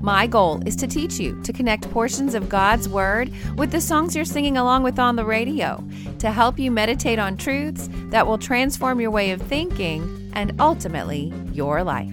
My goal is to teach you to connect portions of God's Word with the songs you're singing along with on the radio, to help you meditate on truths that will transform your way of thinking and ultimately your life.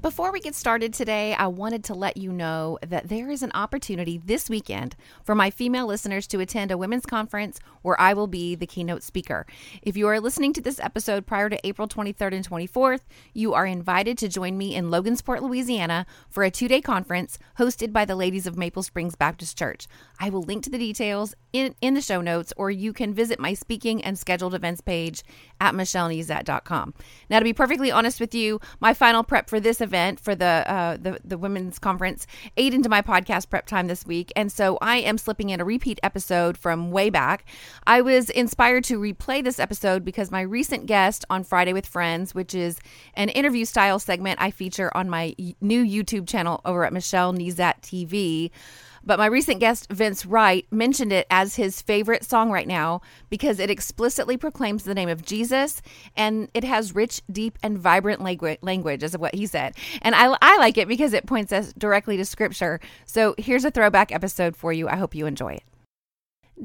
Before we get started today, I wanted to let you know that there is an opportunity this weekend for my female listeners to attend a women's conference where I will be the keynote speaker. If you are listening to this episode prior to April 23rd and 24th, you are invited to join me in Logansport, Louisiana for a two day conference hosted by the Ladies of Maple Springs Baptist Church. I will link to the details in, in the show notes, or you can visit my speaking and scheduled events page at michellenezat.com. Now, to be perfectly honest with you, my final prep for this event for the, uh, the the women's conference ate into my podcast prep time this week, and so I am slipping in a repeat episode from way back. I was inspired to replay this episode because my recent guest on Friday with Friends, which is an interview style segment I feature on my new YouTube channel over at Michelle Nezat TV but my recent guest, Vince Wright, mentioned it as his favorite song right now because it explicitly proclaims the name of Jesus and it has rich, deep, and vibrant language, as of what he said. And I, I like it because it points us directly to scripture. So here's a throwback episode for you. I hope you enjoy it.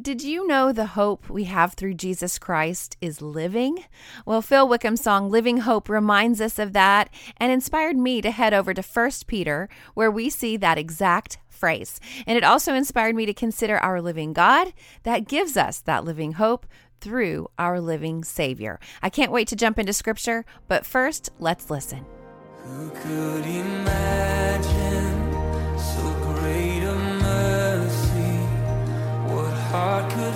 Did you know the hope we have through Jesus Christ is living? Well, Phil Wickham's song Living Hope reminds us of that and inspired me to head over to 1 Peter, where we see that exact phrase. And it also inspired me to consider our living God that gives us that living hope through our living Savior. I can't wait to jump into scripture, but first, let's listen. Who could imagine so great a mercy? What heart could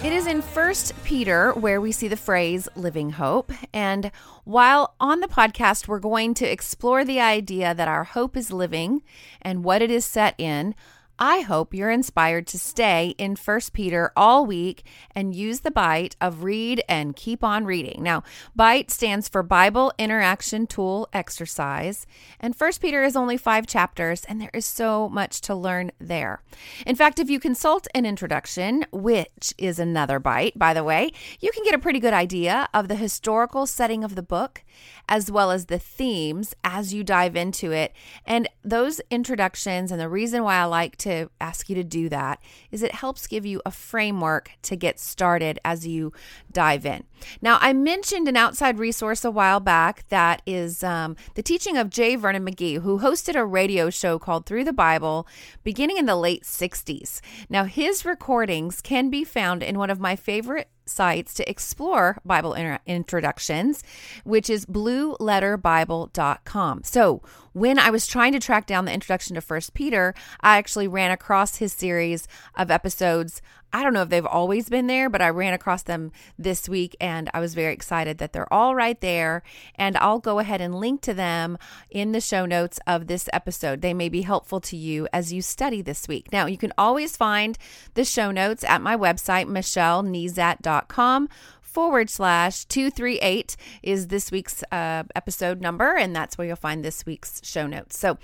It is in First Peter where we see the phrase living hope. And while on the podcast, we're going to explore the idea that our hope is living and what it is set in, I hope you're inspired to stay in 1 Peter all week and use the bite of read and keep on reading. Now, bite stands for Bible Interaction Tool Exercise, and 1 Peter is only 5 chapters and there is so much to learn there. In fact, if you consult an introduction, which is another bite, by the way, you can get a pretty good idea of the historical setting of the book as well as the themes as you dive into it. And those introductions and the reason why I like to to ask you to do that is it helps give you a framework to get started as you dive in. Now, I mentioned an outside resource a while back that is um, the teaching of J. Vernon McGee, who hosted a radio show called Through the Bible beginning in the late 60s. Now, his recordings can be found in one of my favorite sites to explore Bible inter- introductions, which is blueletterbible.com. So, when I was trying to track down the introduction to First Peter, I actually ran across his series of episodes I don't know if they've always been there, but I ran across them this week and I was very excited that they're all right there. And I'll go ahead and link to them in the show notes of this episode. They may be helpful to you as you study this week. Now, you can always find the show notes at my website, michellenezat.com forward slash 238 is this week's uh, episode number, and that's where you'll find this week's show notes. So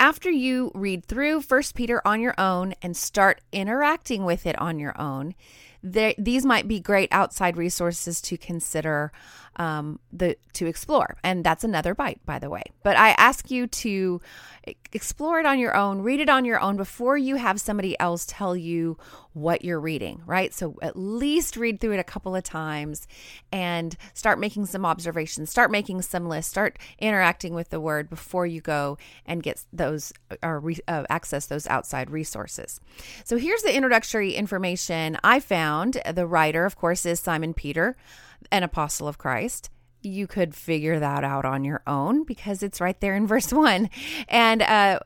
after you read through First Peter on your own and start interacting with it on your own, there, these might be great outside resources to consider um, the to explore, and that's another bite, by the way. But I ask you to explore it on your own, read it on your own before you have somebody else tell you what you're reading, right? So at least read through it a couple of times and start making some observations, start making some lists, start interacting with the word before you go and get those or re, uh, access those outside resources. So here's the introductory information I found. The writer, of course, is Simon Peter an apostle of Christ. You could figure that out on your own because it's right there in verse one. And uh,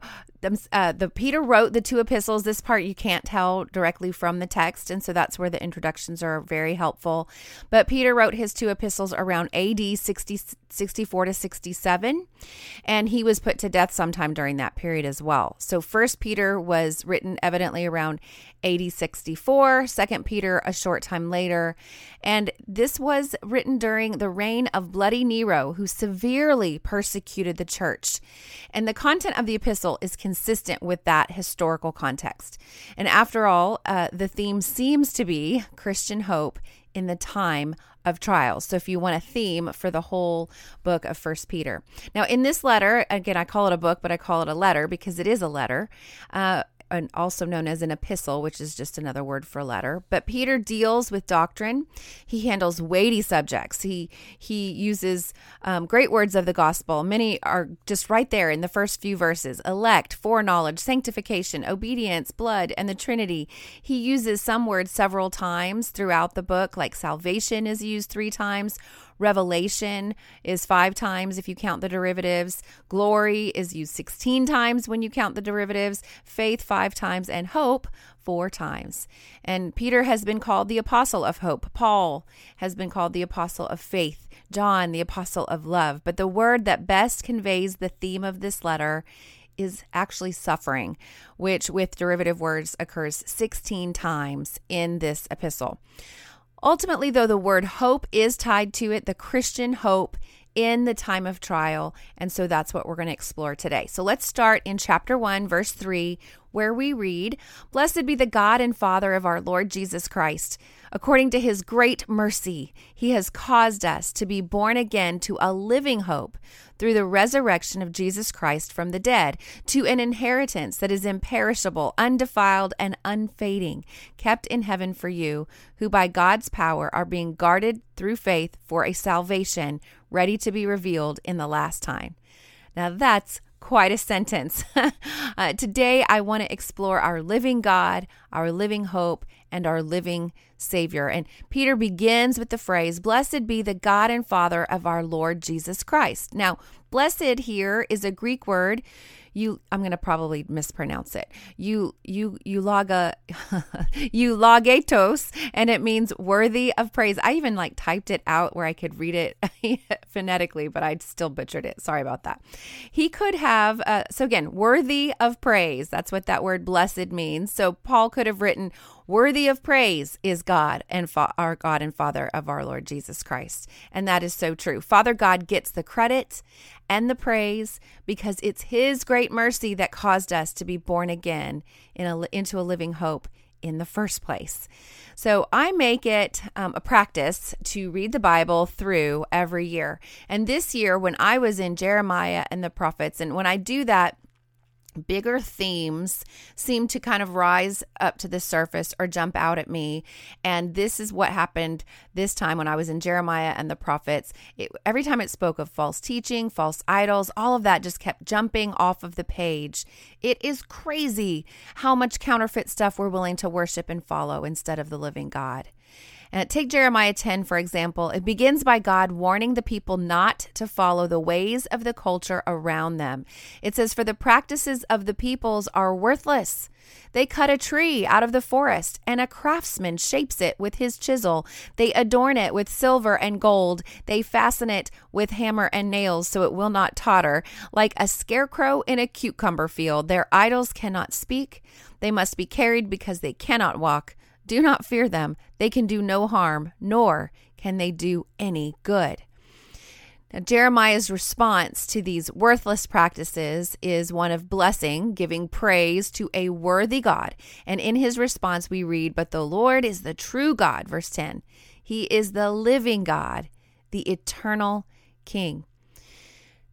uh, the Peter wrote the two epistles. This part you can't tell directly from the text, and so that's where the introductions are very helpful. But Peter wrote his two epistles around AD 60, 64 to 67, and he was put to death sometime during that period as well. So First Peter was written evidently around AD 64, Second Peter a short time later, and this was written during the reign of bloody Nero, who severely persecuted the church. And the content of the epistle is consistent with that historical context. And after all, uh, the theme seems to be Christian hope in the time of trials. So if you want a theme for the whole book of First Peter. Now in this letter, again I call it a book, but I call it a letter because it is a letter. Uh, also known as an epistle, which is just another word for letter. But Peter deals with doctrine. He handles weighty subjects. He he uses um, great words of the gospel. Many are just right there in the first few verses: elect, foreknowledge, sanctification, obedience, blood, and the Trinity. He uses some words several times throughout the book, like salvation is used three times Revelation is five times if you count the derivatives. Glory is used 16 times when you count the derivatives. Faith, five times. And hope, four times. And Peter has been called the apostle of hope. Paul has been called the apostle of faith. John, the apostle of love. But the word that best conveys the theme of this letter is actually suffering, which with derivative words occurs 16 times in this epistle. Ultimately, though, the word hope is tied to it, the Christian hope in the time of trial. And so that's what we're going to explore today. So let's start in chapter 1, verse 3, where we read Blessed be the God and Father of our Lord Jesus Christ. According to his great mercy, he has caused us to be born again to a living hope through the resurrection of Jesus Christ from the dead, to an inheritance that is imperishable, undefiled, and unfading, kept in heaven for you, who by God's power are being guarded through faith for a salvation ready to be revealed in the last time. Now that's quite a sentence. uh, today, I want to explore our living God, our living hope, and our living Savior. And Peter begins with the phrase, Blessed be the God and Father of our Lord Jesus Christ. Now, blessed here is a Greek word you I'm going to probably mispronounce it. You you you loga you logetos and it means worthy of praise. I even like typed it out where I could read it phonetically, but I still butchered it. Sorry about that. He could have uh, so again, worthy of praise. That's what that word blessed means. So Paul could have written Worthy of praise is God and fa- our God and Father of our Lord Jesus Christ. And that is so true. Father God gets the credit and the praise because it's His great mercy that caused us to be born again in a, into a living hope in the first place. So I make it um, a practice to read the Bible through every year. And this year, when I was in Jeremiah and the prophets, and when I do that, bigger themes seem to kind of rise up to the surface or jump out at me. And this is what happened this time when i was in jeremiah and the prophets. It, every time it spoke of false teaching false idols all of that just kept jumping off of the page. It is crazy how much counterfeit stuff we're willing to worship and follow instead of the living god uh, take Jeremiah 10, for example. It begins by God warning the people not to follow the ways of the culture around them. It says, For the practices of the peoples are worthless. They cut a tree out of the forest, and a craftsman shapes it with his chisel. They adorn it with silver and gold. They fasten it with hammer and nails so it will not totter. Like a scarecrow in a cucumber field, their idols cannot speak. They must be carried because they cannot walk. Do not fear them. They can do no harm, nor can they do any good. Now, Jeremiah's response to these worthless practices is one of blessing, giving praise to a worthy God. And in his response, we read, But the Lord is the true God, verse 10. He is the living God, the eternal King.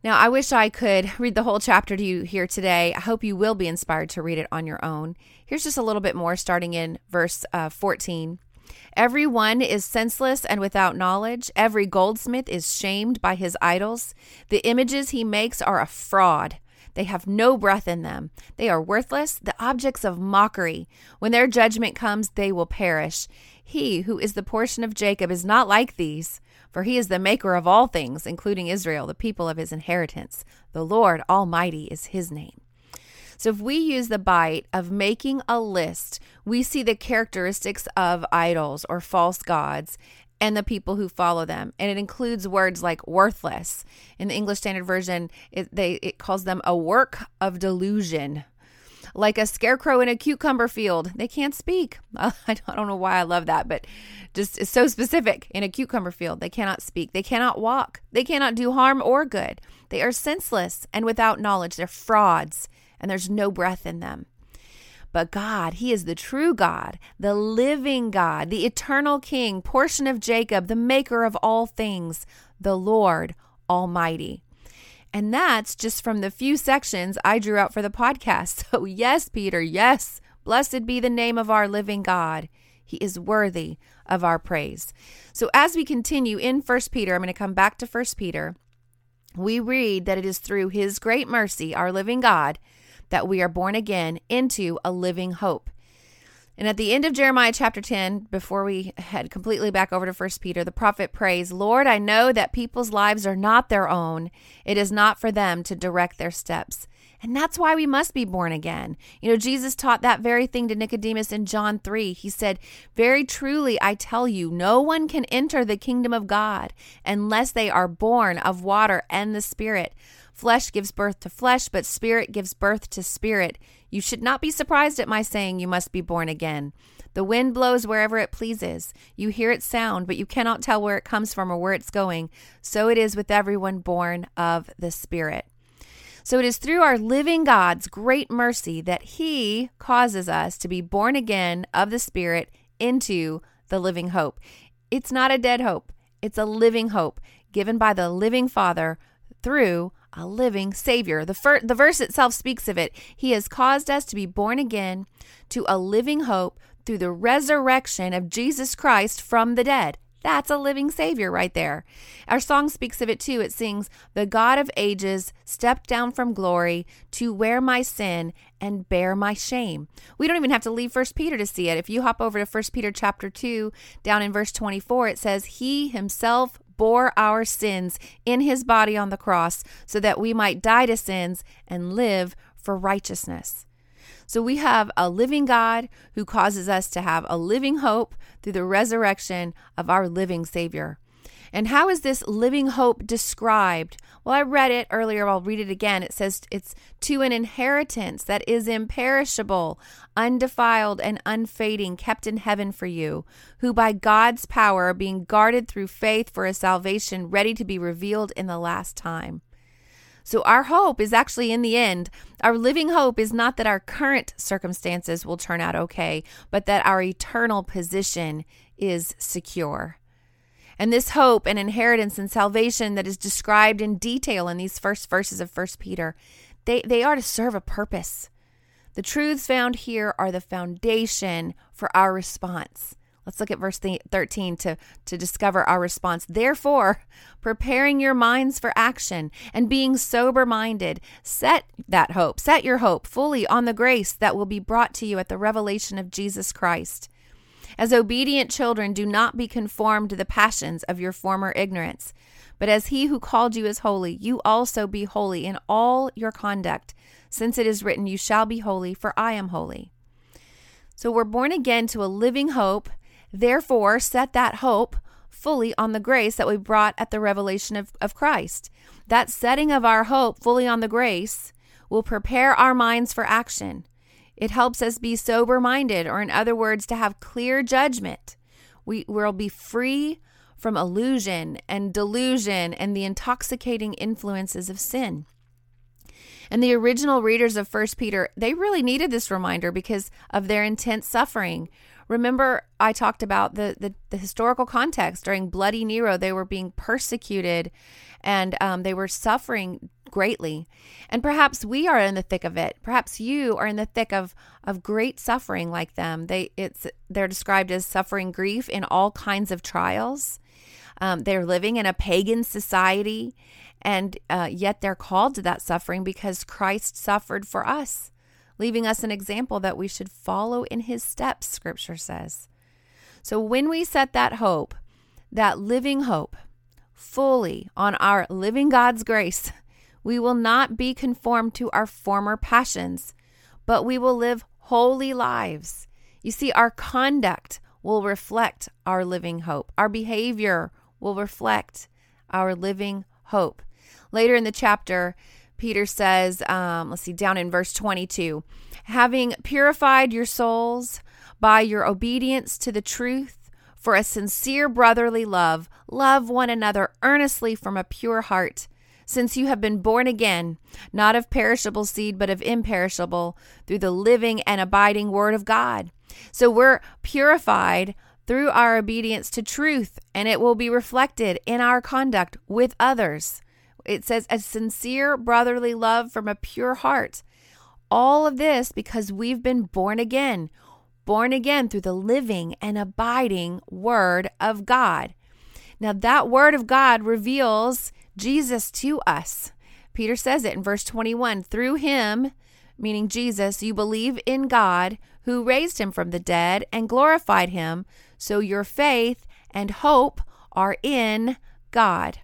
Now, I wish I could read the whole chapter to you here today. I hope you will be inspired to read it on your own. Here's just a little bit more, starting in verse uh, 14. Every one is senseless and without knowledge. Every goldsmith is shamed by his idols. The images he makes are a fraud. They have no breath in them. They are worthless, the objects of mockery. When their judgment comes, they will perish. He who is the portion of Jacob is not like these, for he is the maker of all things, including Israel, the people of his inheritance. The Lord Almighty is his name. So if we use the bite of making a list, we see the characteristics of idols or false gods and the people who follow them. And it includes words like worthless. In the English Standard Version, it, they, it calls them a work of delusion. Like a scarecrow in a cucumber field. They can't speak. I don't know why I love that, but just it's so specific. In a cucumber field, they cannot speak. They cannot walk. They cannot do harm or good. They are senseless and without knowledge. They're frauds and there's no breath in them. But God, He is the true God, the living God, the eternal King, portion of Jacob, the maker of all things, the Lord Almighty. And that's just from the few sections I drew out for the podcast. So, yes, Peter, yes, blessed be the name of our living God. He is worthy of our praise. So, as we continue in First Peter, I'm going to come back to First Peter. We read that it is through His great mercy, our living God, that we are born again into a living hope. And at the end of Jeremiah chapter 10, before we head completely back over to 1 Peter, the prophet prays, Lord, I know that people's lives are not their own. It is not for them to direct their steps. And that's why we must be born again. You know, Jesus taught that very thing to Nicodemus in John 3. He said, Very truly, I tell you, no one can enter the kingdom of God unless they are born of water and the Spirit. Flesh gives birth to flesh, but spirit gives birth to spirit. You should not be surprised at my saying you must be born again. The wind blows wherever it pleases. You hear its sound, but you cannot tell where it comes from or where it's going. So it is with everyone born of the Spirit. So it is through our living God's great mercy that He causes us to be born again of the Spirit into the living hope. It's not a dead hope, it's a living hope given by the living Father through a living Savior. The, fir- the verse itself speaks of it. He has caused us to be born again to a living hope through the resurrection of Jesus Christ from the dead. That's a living Savior right there. Our song speaks of it too. It sings, The God of ages stepped down from glory to wear my sin and bear my shame. We don't even have to leave First Peter to see it. If you hop over to First Peter chapter 2, down in verse 24, it says, He himself bore our sins in his body on the cross so that we might die to sins and live for righteousness. So we have a living God who causes us to have a living hope through the resurrection of our living Savior. And how is this living hope described? Well, I read it earlier. I'll read it again. It says it's to an inheritance that is imperishable, undefiled, and unfading, kept in heaven for you, who by God's power are being guarded through faith for a salvation ready to be revealed in the last time. So, our hope is actually in the end. Our living hope is not that our current circumstances will turn out okay, but that our eternal position is secure. And this hope and inheritance and salvation that is described in detail in these first verses of 1 Peter, they, they are to serve a purpose. The truths found here are the foundation for our response. Let's look at verse 13 to, to discover our response. Therefore, preparing your minds for action and being sober minded, set that hope, set your hope fully on the grace that will be brought to you at the revelation of Jesus Christ. As obedient children, do not be conformed to the passions of your former ignorance. But as he who called you is holy, you also be holy in all your conduct, since it is written, You shall be holy, for I am holy. So we're born again to a living hope. Therefore, set that hope fully on the grace that we brought at the revelation of, of Christ. That setting of our hope fully on the grace will prepare our minds for action. It helps us be sober minded, or in other words, to have clear judgment. We will be free from illusion and delusion and the intoxicating influences of sin. And the original readers of First Peter, they really needed this reminder because of their intense suffering. Remember, I talked about the, the, the historical context during Bloody Nero. They were being persecuted and um, they were suffering greatly. And perhaps we are in the thick of it. Perhaps you are in the thick of, of great suffering like them. They it's they're described as suffering grief in all kinds of trials. Um, they're living in a pagan society and uh, yet they're called to that suffering because Christ suffered for us, leaving us an example that we should follow in his steps, scripture says. So when we set that hope, that living hope, fully on our living God's grace, we will not be conformed to our former passions, but we will live holy lives. You see, our conduct will reflect our living hope. Our behavior will reflect our living hope. Later in the chapter, Peter says, um, let's see, down in verse 22, having purified your souls by your obedience to the truth for a sincere brotherly love, love one another earnestly from a pure heart, since you have been born again, not of perishable seed, but of imperishable, through the living and abiding word of God. So we're purified through our obedience to truth, and it will be reflected in our conduct with others. It says, a sincere brotherly love from a pure heart. All of this because we've been born again, born again through the living and abiding Word of God. Now, that Word of God reveals Jesus to us. Peter says it in verse 21 through him, meaning Jesus, you believe in God who raised him from the dead and glorified him. So your faith and hope are in God.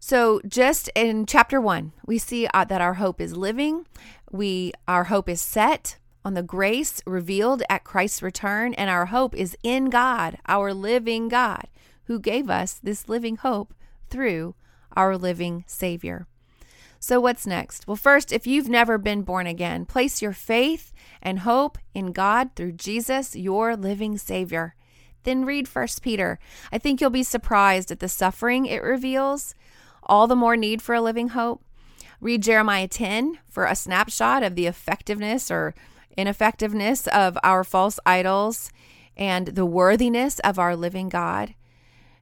So just in chapter 1, we see uh, that our hope is living. We our hope is set on the grace revealed at Christ's return and our hope is in God, our living God, who gave us this living hope through our living Savior. So, what's next? Well, first, if you've never been born again, place your faith and hope in God through Jesus, your living Savior. Then read First Peter. I think you'll be surprised at the suffering it reveals all the more need for a living hope. Read Jeremiah 10 for a snapshot of the effectiveness or ineffectiveness of our false idols and the worthiness of our living God.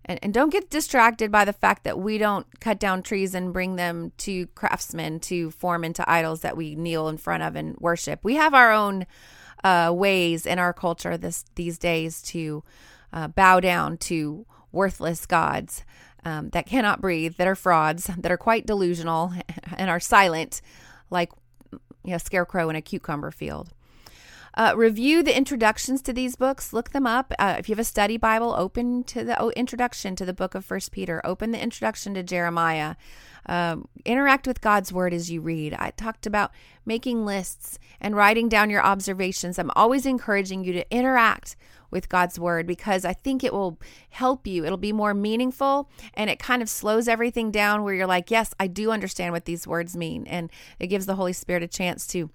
And, and don't get distracted by the fact that we don't cut down trees and bring them to craftsmen to form into idols that we kneel in front of and worship. We have our own uh, ways in our culture this these days to uh, bow down to worthless gods um, that cannot breathe, that are frauds, that are quite delusional, and are silent, like you know, scarecrow in a cucumber field. Uh, review the introductions to these books. Look them up. Uh, if you have a study Bible, open to the oh, introduction to the book of First Peter. Open the introduction to Jeremiah. Um, interact with God's word as you read. I talked about making lists and writing down your observations. I'm always encouraging you to interact with God's word because I think it will help you. It'll be more meaningful and it kind of slows everything down where you're like, yes, I do understand what these words mean. And it gives the Holy Spirit a chance to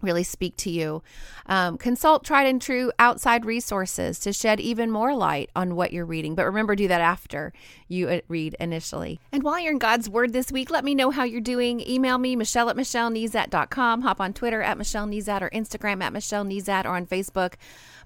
really speak to you. Um, consult tried and true outside resources to shed even more light on what you're reading. But remember, do that after you uh, read initially. And while you're in God's Word this week, let me know how you're doing. Email me, Michelle at MichelleNezat.com. Hop on Twitter at Michelle Nezat or Instagram at Michelle Nezat or on Facebook,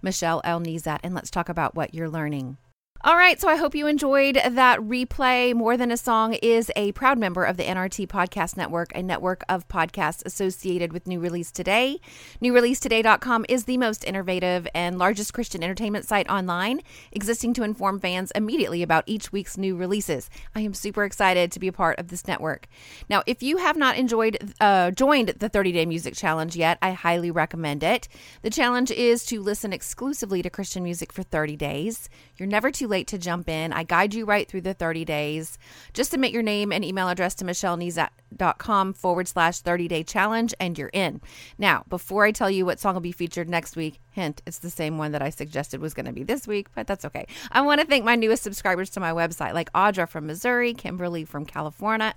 Michelle L. Nezat. And let's talk about what you're learning. All right, so I hope you enjoyed that replay. More Than a Song is a proud member of the NRT Podcast Network, a network of podcasts associated with New Release Today. NewReleaseToday.com is the most innovative and largest Christian entertainment site online, existing to inform fans immediately about each week's new releases. I am super excited to be a part of this network. Now, if you have not enjoyed uh, joined the 30 Day Music Challenge yet, I highly recommend it. The challenge is to listen exclusively to Christian music for 30 days. You're never too late to jump in. I guide you right through the 30 days. Just submit your name and email address to michellenezat.com forward slash 30 day challenge and you're in. Now, before I tell you what song will be featured next week, Hint, it's the same one that I suggested was going to be this week, but that's okay. I want to thank my newest subscribers to my website, like Audra from Missouri, Kimberly from California,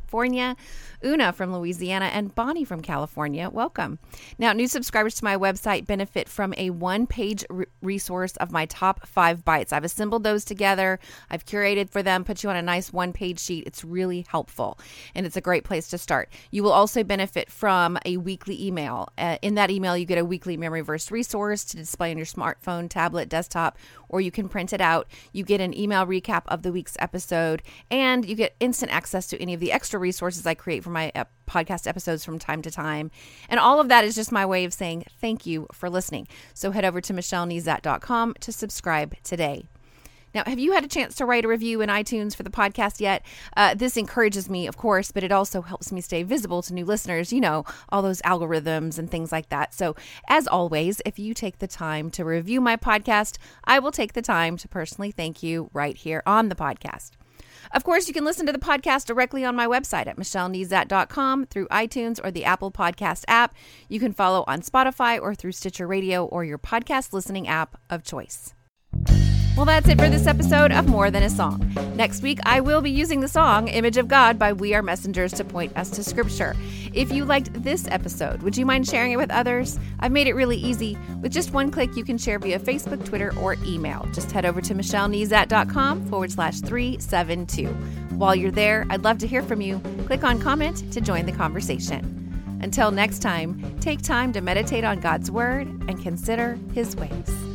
Una from Louisiana, and Bonnie from California. Welcome. Now, new subscribers to my website benefit from a one page re- resource of my top five bites. I've assembled those together, I've curated for them, put you on a nice one page sheet. It's really helpful, and it's a great place to start. You will also benefit from a weekly email. Uh, in that email, you get a weekly memory verse resource to display on your smartphone, tablet, desktop, or you can print it out. You get an email recap of the week's episode, and you get instant access to any of the extra resources I create for my podcast episodes from time to time. And all of that is just my way of saying thank you for listening. So head over to michellenezat.com to subscribe today. Now, have you had a chance to write a review in iTunes for the podcast yet? Uh, this encourages me, of course, but it also helps me stay visible to new listeners, you know, all those algorithms and things like that. So, as always, if you take the time to review my podcast, I will take the time to personally thank you right here on the podcast. Of course, you can listen to the podcast directly on my website at michellenezat.com through iTunes or the Apple Podcast app. You can follow on Spotify or through Stitcher Radio or your podcast listening app of choice. Well, that's it for this episode of More Than a Song. Next week, I will be using the song Image of God by We Are Messengers to point us to Scripture. If you liked this episode, would you mind sharing it with others? I've made it really easy. With just one click, you can share via Facebook, Twitter, or email. Just head over to michellenezat.com forward slash 372. While you're there, I'd love to hear from you. Click on comment to join the conversation. Until next time, take time to meditate on God's Word and consider His ways.